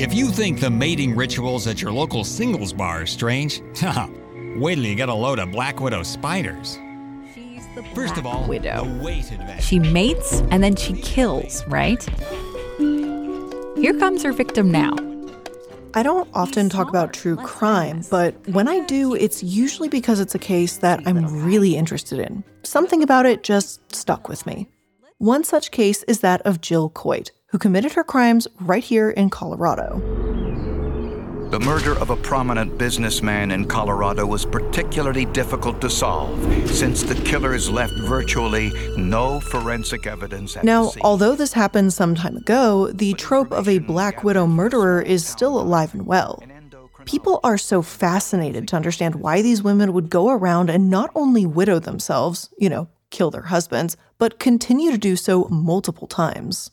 If you think the mating rituals at your local singles bar are strange, wait till you get a load of Black Widow spiders. First of all, Widow. the. She mates and then she kills, right? Here comes her victim now. I don't often talk about true crime, but when I do, it's usually because it's a case that I'm really interested in. Something about it just stuck with me. One such case is that of Jill Coit, who committed her crimes right here in Colorado. The murder of a prominent businessman in Colorado was particularly difficult to solve since the killers left virtually no forensic evidence Now, although this happened some time ago, the trope of a Black Widow murderer is still alive and well. People are so fascinated to understand why these women would go around and not only widow themselves, you know, kill their husbands, but continue to do so multiple times.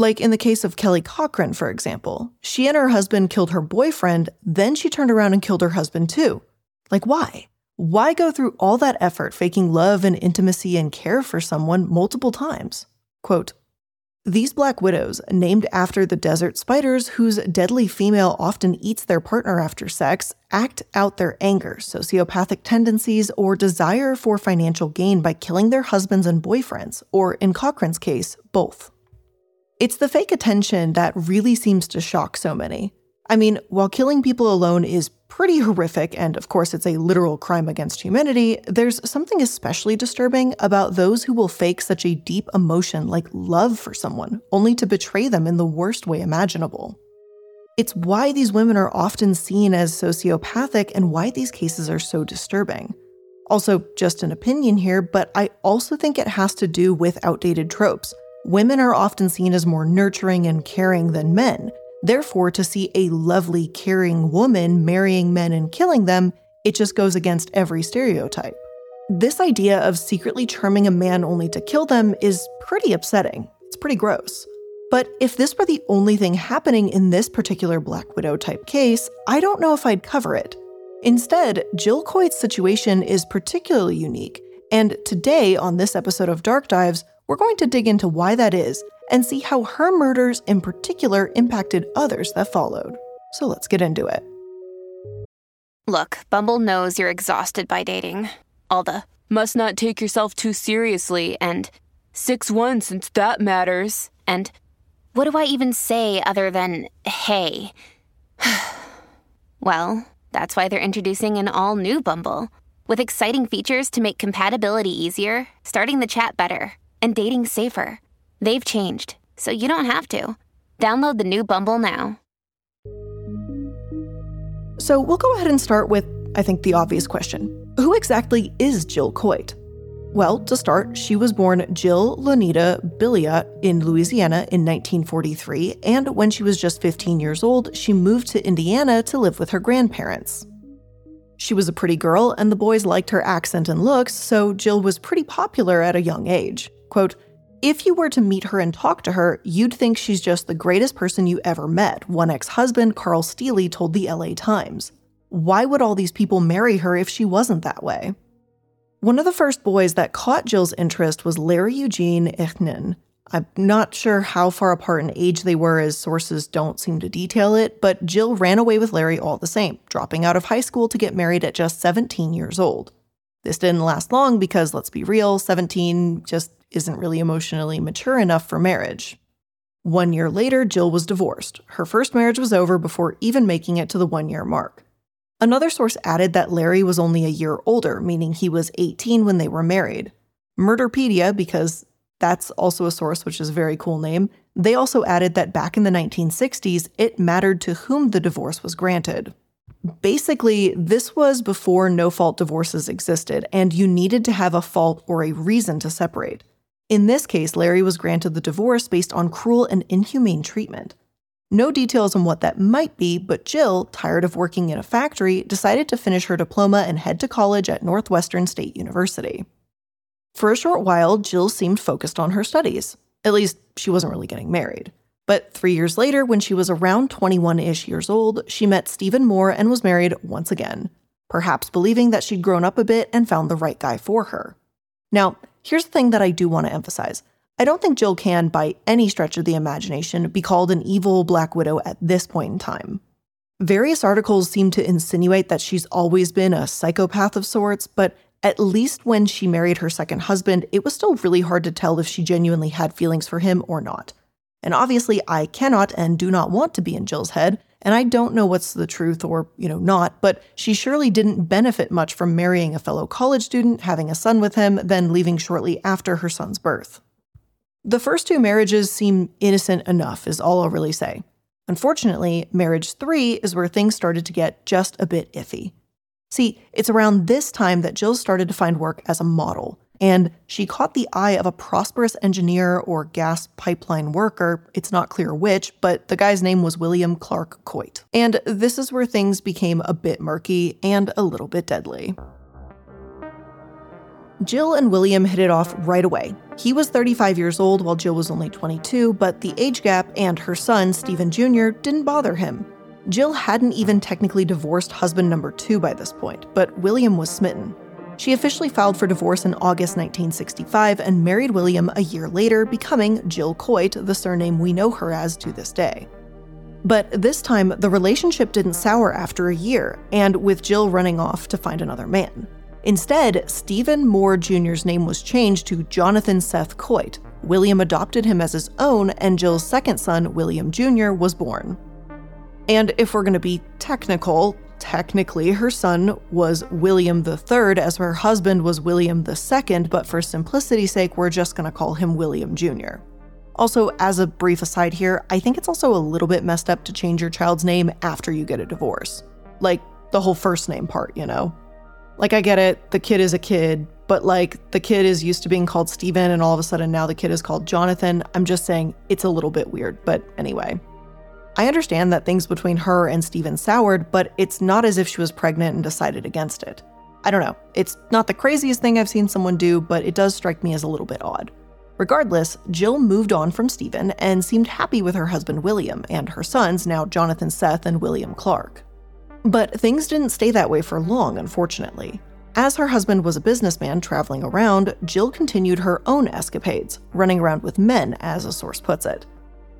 Like in the case of Kelly Cochran, for example, she and her husband killed her boyfriend, then she turned around and killed her husband too. Like, why? Why go through all that effort faking love and intimacy and care for someone multiple times? Quote, these black widows, named after the desert spiders whose deadly female often eats their partner after sex, act out their anger, sociopathic tendencies, or desire for financial gain by killing their husbands and boyfriends, or in Cochran's case, both. It's the fake attention that really seems to shock so many. I mean, while killing people alone is pretty horrific, and of course it's a literal crime against humanity, there's something especially disturbing about those who will fake such a deep emotion like love for someone, only to betray them in the worst way imaginable. It's why these women are often seen as sociopathic and why these cases are so disturbing. Also, just an opinion here, but I also think it has to do with outdated tropes. Women are often seen as more nurturing and caring than men. Therefore, to see a lovely, caring woman marrying men and killing them, it just goes against every stereotype. This idea of secretly charming a man only to kill them is pretty upsetting. It's pretty gross. But if this were the only thing happening in this particular Black Widow type case, I don't know if I'd cover it. Instead, Jill Coit's situation is particularly unique, and today on this episode of Dark Dives, we're going to dig into why that is and see how her murders in particular impacted others that followed. So let's get into it. Look, Bumble knows you're exhausted by dating. All the must not take yourself too seriously and 6 1 since that matters. And what do I even say other than hey? well, that's why they're introducing an all new Bumble with exciting features to make compatibility easier, starting the chat better, and dating safer. They've changed, so you don't have to. Download the new Bumble now. So we'll go ahead and start with, I think, the obvious question Who exactly is Jill Coit? Well, to start, she was born Jill Lonita Billiot in Louisiana in 1943, and when she was just 15 years old, she moved to Indiana to live with her grandparents. She was a pretty girl, and the boys liked her accent and looks, so Jill was pretty popular at a young age. Quote, if you were to meet her and talk to her, you'd think she's just the greatest person you ever met, one ex husband, Carl Steely, told the LA Times. Why would all these people marry her if she wasn't that way? One of the first boys that caught Jill's interest was Larry Eugene Ichnen. I'm not sure how far apart in age they were, as sources don't seem to detail it, but Jill ran away with Larry all the same, dropping out of high school to get married at just 17 years old. This didn't last long because, let's be real, 17 just isn't really emotionally mature enough for marriage. One year later, Jill was divorced. Her first marriage was over before even making it to the one year mark. Another source added that Larry was only a year older, meaning he was 18 when they were married. Murderpedia, because that's also a source which is a very cool name, they also added that back in the 1960s, it mattered to whom the divorce was granted. Basically, this was before no fault divorces existed, and you needed to have a fault or a reason to separate. In this case, Larry was granted the divorce based on cruel and inhumane treatment. No details on what that might be, but Jill, tired of working in a factory, decided to finish her diploma and head to college at Northwestern State University. For a short while, Jill seemed focused on her studies. At least, she wasn't really getting married. But three years later, when she was around 21 ish years old, she met Stephen Moore and was married once again, perhaps believing that she'd grown up a bit and found the right guy for her. Now, here's the thing that I do want to emphasize I don't think Jill can, by any stretch of the imagination, be called an evil Black Widow at this point in time. Various articles seem to insinuate that she's always been a psychopath of sorts, but at least when she married her second husband, it was still really hard to tell if she genuinely had feelings for him or not. And obviously, I cannot and do not want to be in Jill's head, and I don't know what's the truth or, you know, not, but she surely didn't benefit much from marrying a fellow college student, having a son with him, then leaving shortly after her son's birth. The first two marriages seem innocent enough, is all I'll really say. Unfortunately, marriage three is where things started to get just a bit iffy. See, it's around this time that Jill started to find work as a model and she caught the eye of a prosperous engineer or gas pipeline worker. It's not clear which, but the guy's name was William Clark Coit. And this is where things became a bit murky and a little bit deadly. Jill and William hit it off right away. He was 35 years old while Jill was only 22, but the age gap and her son, Stephen Jr., didn't bother him. Jill hadn't even technically divorced husband number two by this point, but William was smitten. She officially filed for divorce in August 1965 and married William a year later, becoming Jill Coit, the surname we know her as to this day. But this time, the relationship didn't sour after a year, and with Jill running off to find another man. Instead, Stephen Moore Jr.'s name was changed to Jonathan Seth Coit. William adopted him as his own, and Jill's second son, William Jr., was born. And if we're going to be technical, Technically, her son was William III, as her husband was William II, but for simplicity's sake, we're just going to call him William Jr. Also, as a brief aside here, I think it's also a little bit messed up to change your child's name after you get a divorce. Like the whole first name part, you know? Like, I get it, the kid is a kid, but like the kid is used to being called Stephen, and all of a sudden now the kid is called Jonathan. I'm just saying it's a little bit weird, but anyway. I understand that things between her and Stephen soured, but it's not as if she was pregnant and decided against it. I don't know. It's not the craziest thing I've seen someone do, but it does strike me as a little bit odd. Regardless, Jill moved on from Stephen and seemed happy with her husband William and her sons, now Jonathan Seth and William Clark. But things didn't stay that way for long, unfortunately. As her husband was a businessman traveling around, Jill continued her own escapades, running around with men, as a source puts it.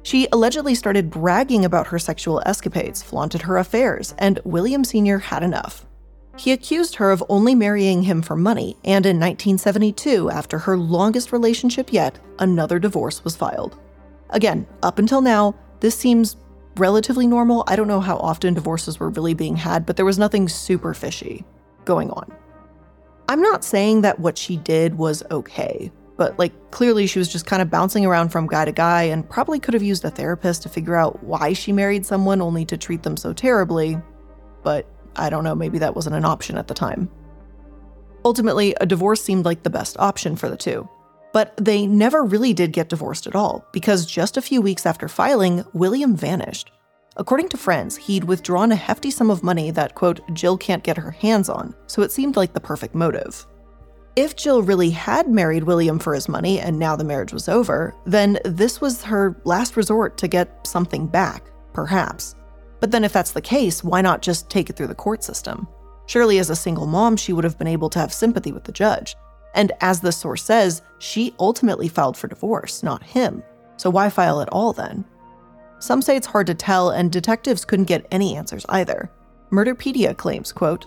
She allegedly started bragging about her sexual escapades, flaunted her affairs, and William Sr. had enough. He accused her of only marrying him for money, and in 1972, after her longest relationship yet, another divorce was filed. Again, up until now, this seems relatively normal. I don't know how often divorces were really being had, but there was nothing super fishy going on. I'm not saying that what she did was okay but like clearly she was just kind of bouncing around from guy to guy and probably could have used a therapist to figure out why she married someone only to treat them so terribly. But I don't know, maybe that wasn't an option at the time. Ultimately, a divorce seemed like the best option for the two. But they never really did get divorced at all, because just a few weeks after filing, William vanished. According to friends, he'd withdrawn a hefty sum of money that, quote, Jill can't get her hands on, so it seemed like the perfect motive. If Jill really had married William for his money and now the marriage was over, then this was her last resort to get something back, perhaps. But then, if that's the case, why not just take it through the court system? Surely, as a single mom, she would have been able to have sympathy with the judge. And as the source says, she ultimately filed for divorce, not him. So why file at all then? Some say it's hard to tell, and detectives couldn't get any answers either. Murderpedia claims, quote,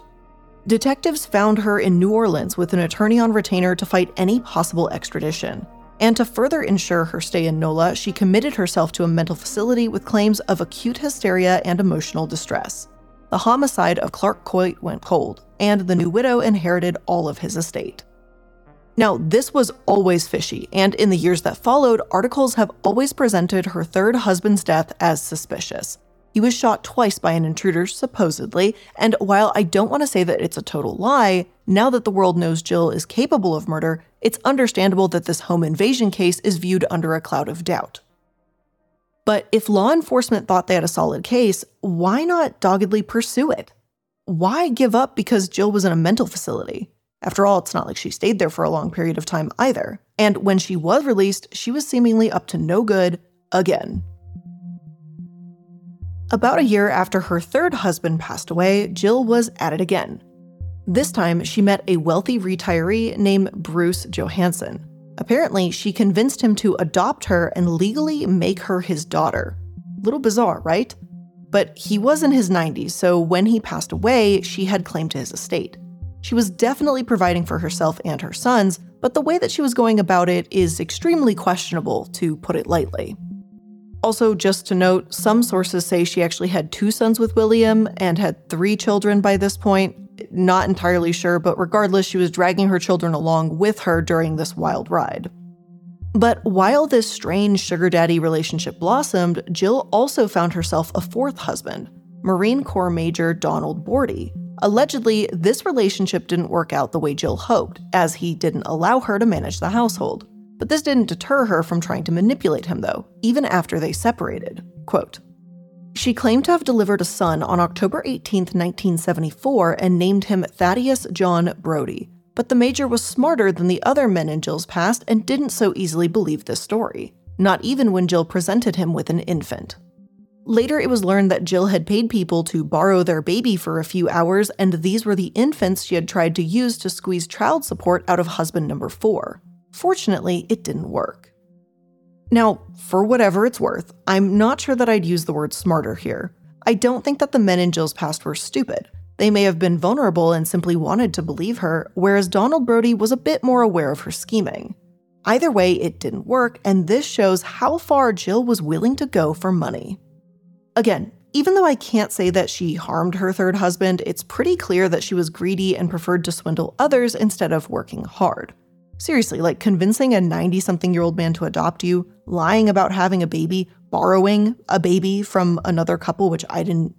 Detectives found her in New Orleans with an attorney on retainer to fight any possible extradition. And to further ensure her stay in NOLA, she committed herself to a mental facility with claims of acute hysteria and emotional distress. The homicide of Clark Coit went cold, and the new widow inherited all of his estate. Now, this was always fishy, and in the years that followed, articles have always presented her third husband's death as suspicious. He was shot twice by an intruder, supposedly, and while I don't want to say that it's a total lie, now that the world knows Jill is capable of murder, it's understandable that this home invasion case is viewed under a cloud of doubt. But if law enforcement thought they had a solid case, why not doggedly pursue it? Why give up because Jill was in a mental facility? After all, it's not like she stayed there for a long period of time either. And when she was released, she was seemingly up to no good again. About a year after her third husband passed away, Jill was at it again. This time, she met a wealthy retiree named Bruce Johansson. Apparently, she convinced him to adopt her and legally make her his daughter. Little bizarre, right? But he was in his 90s, so when he passed away, she had claim to his estate. She was definitely providing for herself and her sons, but the way that she was going about it is extremely questionable, to put it lightly. Also, just to note, some sources say she actually had two sons with William and had three children by this point. Not entirely sure, but regardless, she was dragging her children along with her during this wild ride. But while this strange sugar daddy relationship blossomed, Jill also found herself a fourth husband, Marine Corps Major Donald Brody. Allegedly, this relationship didn't work out the way Jill hoped, as he didn't allow her to manage the household. But this didn't deter her from trying to manipulate him, though, even after they separated. Quote, she claimed to have delivered a son on October 18, 1974, and named him Thaddeus John Brody. But the Major was smarter than the other men in Jill's past and didn't so easily believe this story, not even when Jill presented him with an infant. Later, it was learned that Jill had paid people to borrow their baby for a few hours, and these were the infants she had tried to use to squeeze child support out of husband number four. Fortunately, it didn't work. Now, for whatever it's worth, I'm not sure that I'd use the word smarter here. I don't think that the men in Jill's past were stupid. They may have been vulnerable and simply wanted to believe her, whereas Donald Brody was a bit more aware of her scheming. Either way, it didn't work, and this shows how far Jill was willing to go for money. Again, even though I can't say that she harmed her third husband, it's pretty clear that she was greedy and preferred to swindle others instead of working hard. Seriously, like convincing a 90 something year old man to adopt you, lying about having a baby, borrowing a baby from another couple, which I didn't.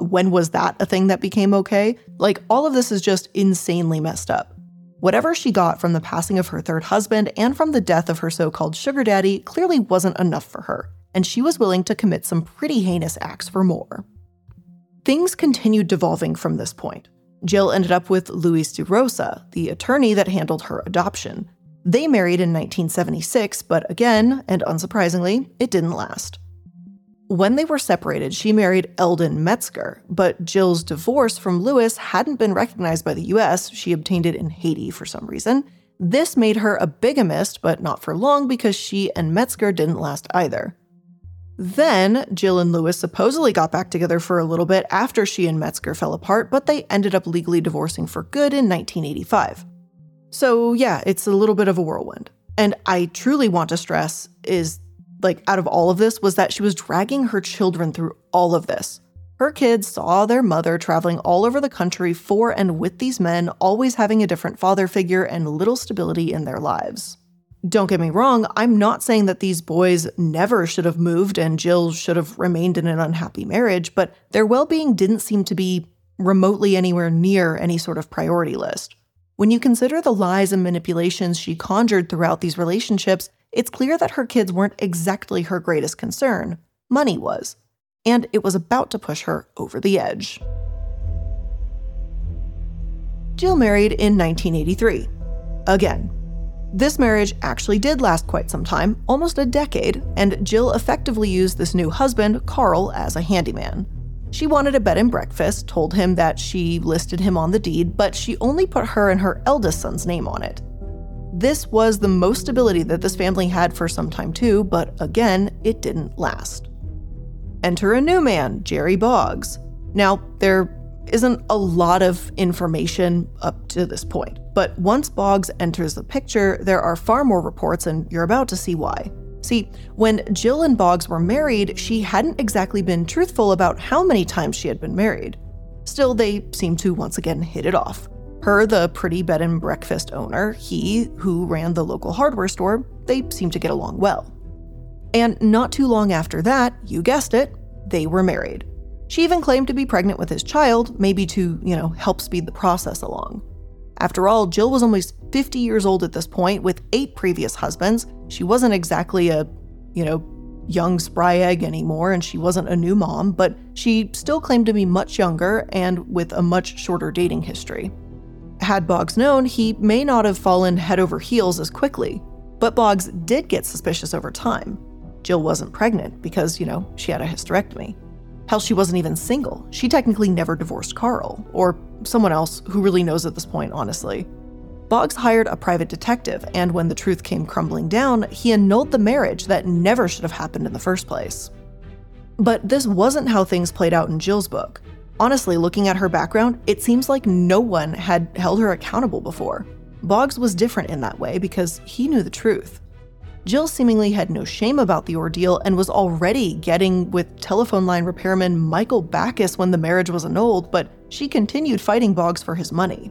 When was that a thing that became okay? Like, all of this is just insanely messed up. Whatever she got from the passing of her third husband and from the death of her so called sugar daddy clearly wasn't enough for her, and she was willing to commit some pretty heinous acts for more. Things continued devolving from this point. Jill ended up with Luis de Rosa, the attorney that handled her adoption. They married in 1976, but again, and unsurprisingly, it didn't last. When they were separated, she married Eldon Metzger, but Jill's divorce from Luis hadn't been recognized by the US. She obtained it in Haiti for some reason. This made her a bigamist, but not for long because she and Metzger didn't last either. Then, Jill and Lewis supposedly got back together for a little bit after she and Metzger fell apart, but they ended up legally divorcing for good in 1985. So, yeah, it's a little bit of a whirlwind. And I truly want to stress is like out of all of this was that she was dragging her children through all of this. Her kids saw their mother traveling all over the country for and with these men, always having a different father figure and little stability in their lives. Don't get me wrong, I'm not saying that these boys never should have moved and Jill should have remained in an unhappy marriage, but their well being didn't seem to be remotely anywhere near any sort of priority list. When you consider the lies and manipulations she conjured throughout these relationships, it's clear that her kids weren't exactly her greatest concern. Money was. And it was about to push her over the edge. Jill married in 1983. Again, this marriage actually did last quite some time, almost a decade, and Jill effectively used this new husband, Carl, as a handyman. She wanted a bed and breakfast, told him that she listed him on the deed, but she only put her and her eldest son's name on it. This was the most stability that this family had for some time too, but again, it didn't last. Enter a new man, Jerry Boggs. Now, there isn't a lot of information up to this point. But once Boggs enters the picture, there are far more reports, and you're about to see why. See, when Jill and Boggs were married, she hadn't exactly been truthful about how many times she had been married. Still, they seemed to once again hit it off. Her, the pretty bed and breakfast owner, he, who ran the local hardware store, they seemed to get along well. And not too long after that, you guessed it, they were married. She even claimed to be pregnant with his child, maybe to, you know, help speed the process along. After all, Jill was almost 50 years old at this point with eight previous husbands. She wasn't exactly a, you know, young spry egg anymore, and she wasn't a new mom, but she still claimed to be much younger and with a much shorter dating history. Had Boggs known, he may not have fallen head over heels as quickly, but Boggs did get suspicious over time. Jill wasn't pregnant because, you know, she had a hysterectomy. Hell, she wasn't even single. She technically never divorced Carl, or someone else who really knows at this point, honestly. Boggs hired a private detective, and when the truth came crumbling down, he annulled the marriage that never should have happened in the first place. But this wasn't how things played out in Jill's book. Honestly, looking at her background, it seems like no one had held her accountable before. Boggs was different in that way because he knew the truth. Jill seemingly had no shame about the ordeal and was already getting with telephone line repairman Michael Backus when the marriage was annulled, but she continued fighting Boggs for his money.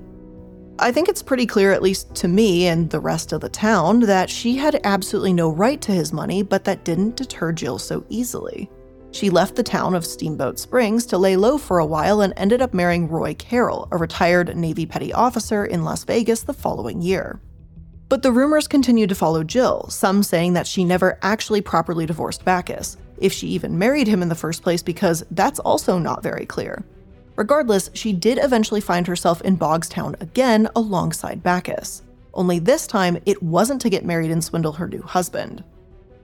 I think it's pretty clear, at least to me and the rest of the town, that she had absolutely no right to his money, but that didn't deter Jill so easily. She left the town of Steamboat Springs to lay low for a while and ended up marrying Roy Carroll, a retired Navy petty officer in Las Vegas the following year. But the rumors continued to follow Jill, some saying that she never actually properly divorced Backus, if she even married him in the first place, because that's also not very clear. Regardless, she did eventually find herself in Boggstown again alongside Backus. Only this time, it wasn't to get married and swindle her new husband.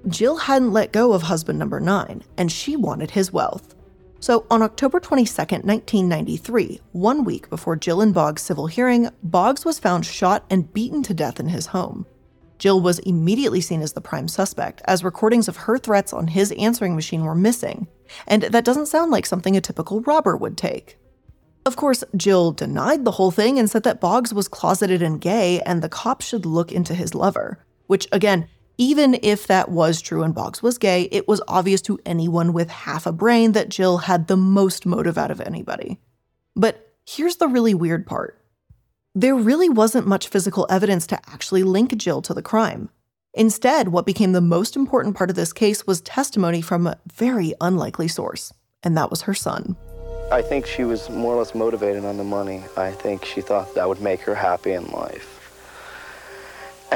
Jill hadn't let go of husband number nine, and she wanted his wealth. So on October 22, 1993, one week before Jill and Boggs' civil hearing, Boggs was found shot and beaten to death in his home. Jill was immediately seen as the prime suspect, as recordings of her threats on his answering machine were missing, and that doesn't sound like something a typical robber would take. Of course, Jill denied the whole thing and said that Boggs was closeted and gay and the cops should look into his lover, which again even if that was true and Boggs was gay, it was obvious to anyone with half a brain that Jill had the most motive out of anybody. But here's the really weird part there really wasn't much physical evidence to actually link Jill to the crime. Instead, what became the most important part of this case was testimony from a very unlikely source, and that was her son. I think she was more or less motivated on the money. I think she thought that would make her happy in life.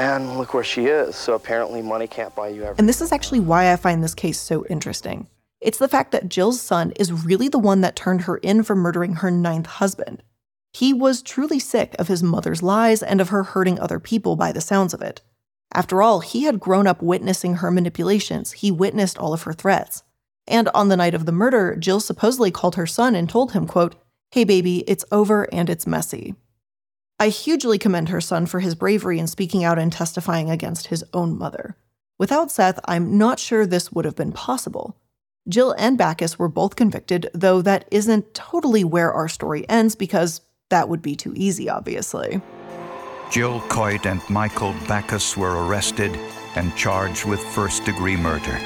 And look where she is. So apparently, money can't buy you everything. And this is actually why I find this case so interesting. It's the fact that Jill's son is really the one that turned her in for murdering her ninth husband. He was truly sick of his mother's lies and of her hurting other people by the sounds of it. After all, he had grown up witnessing her manipulations, he witnessed all of her threats. And on the night of the murder, Jill supposedly called her son and told him, quote, Hey baby, it's over and it's messy. I hugely commend her son for his bravery in speaking out and testifying against his own mother. Without Seth, I'm not sure this would have been possible. Jill and Backus were both convicted, though that isn't totally where our story ends because that would be too easy, obviously. Jill Coit and Michael Backus were arrested and charged with first degree murder.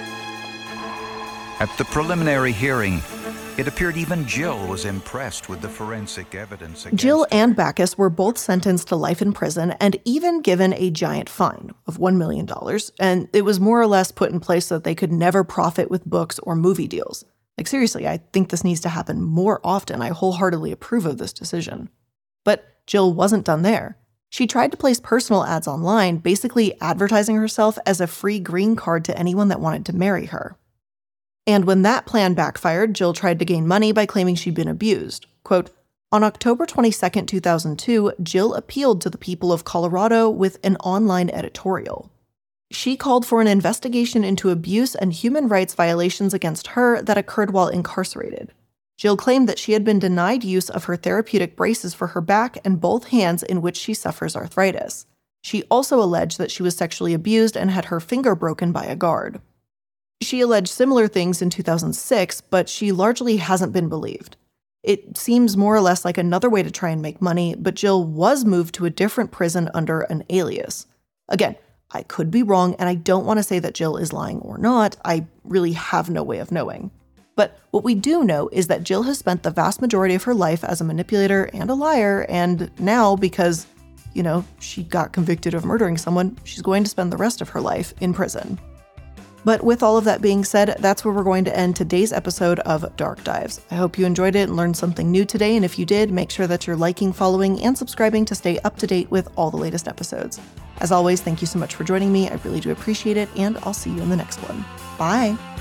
At the preliminary hearing, it appeared even Jill was impressed with the forensic evidence. Jill and Backus were both sentenced to life in prison and even given a giant fine of $1 million, and it was more or less put in place so that they could never profit with books or movie deals. Like, seriously, I think this needs to happen more often. I wholeheartedly approve of this decision. But Jill wasn't done there. She tried to place personal ads online, basically advertising herself as a free green card to anyone that wanted to marry her. And when that plan backfired, Jill tried to gain money by claiming she'd been abused. Quote, on October 22, 2002, Jill appealed to the people of Colorado with an online editorial. She called for an investigation into abuse and human rights violations against her that occurred while incarcerated. Jill claimed that she had been denied use of her therapeutic braces for her back and both hands in which she suffers arthritis. She also alleged that she was sexually abused and had her finger broken by a guard. She alleged similar things in 2006, but she largely hasn't been believed. It seems more or less like another way to try and make money, but Jill was moved to a different prison under an alias. Again, I could be wrong, and I don't want to say that Jill is lying or not. I really have no way of knowing. But what we do know is that Jill has spent the vast majority of her life as a manipulator and a liar, and now, because, you know, she got convicted of murdering someone, she's going to spend the rest of her life in prison. But with all of that being said, that's where we're going to end today's episode of Dark Dives. I hope you enjoyed it and learned something new today. And if you did, make sure that you're liking, following, and subscribing to stay up to date with all the latest episodes. As always, thank you so much for joining me. I really do appreciate it, and I'll see you in the next one. Bye.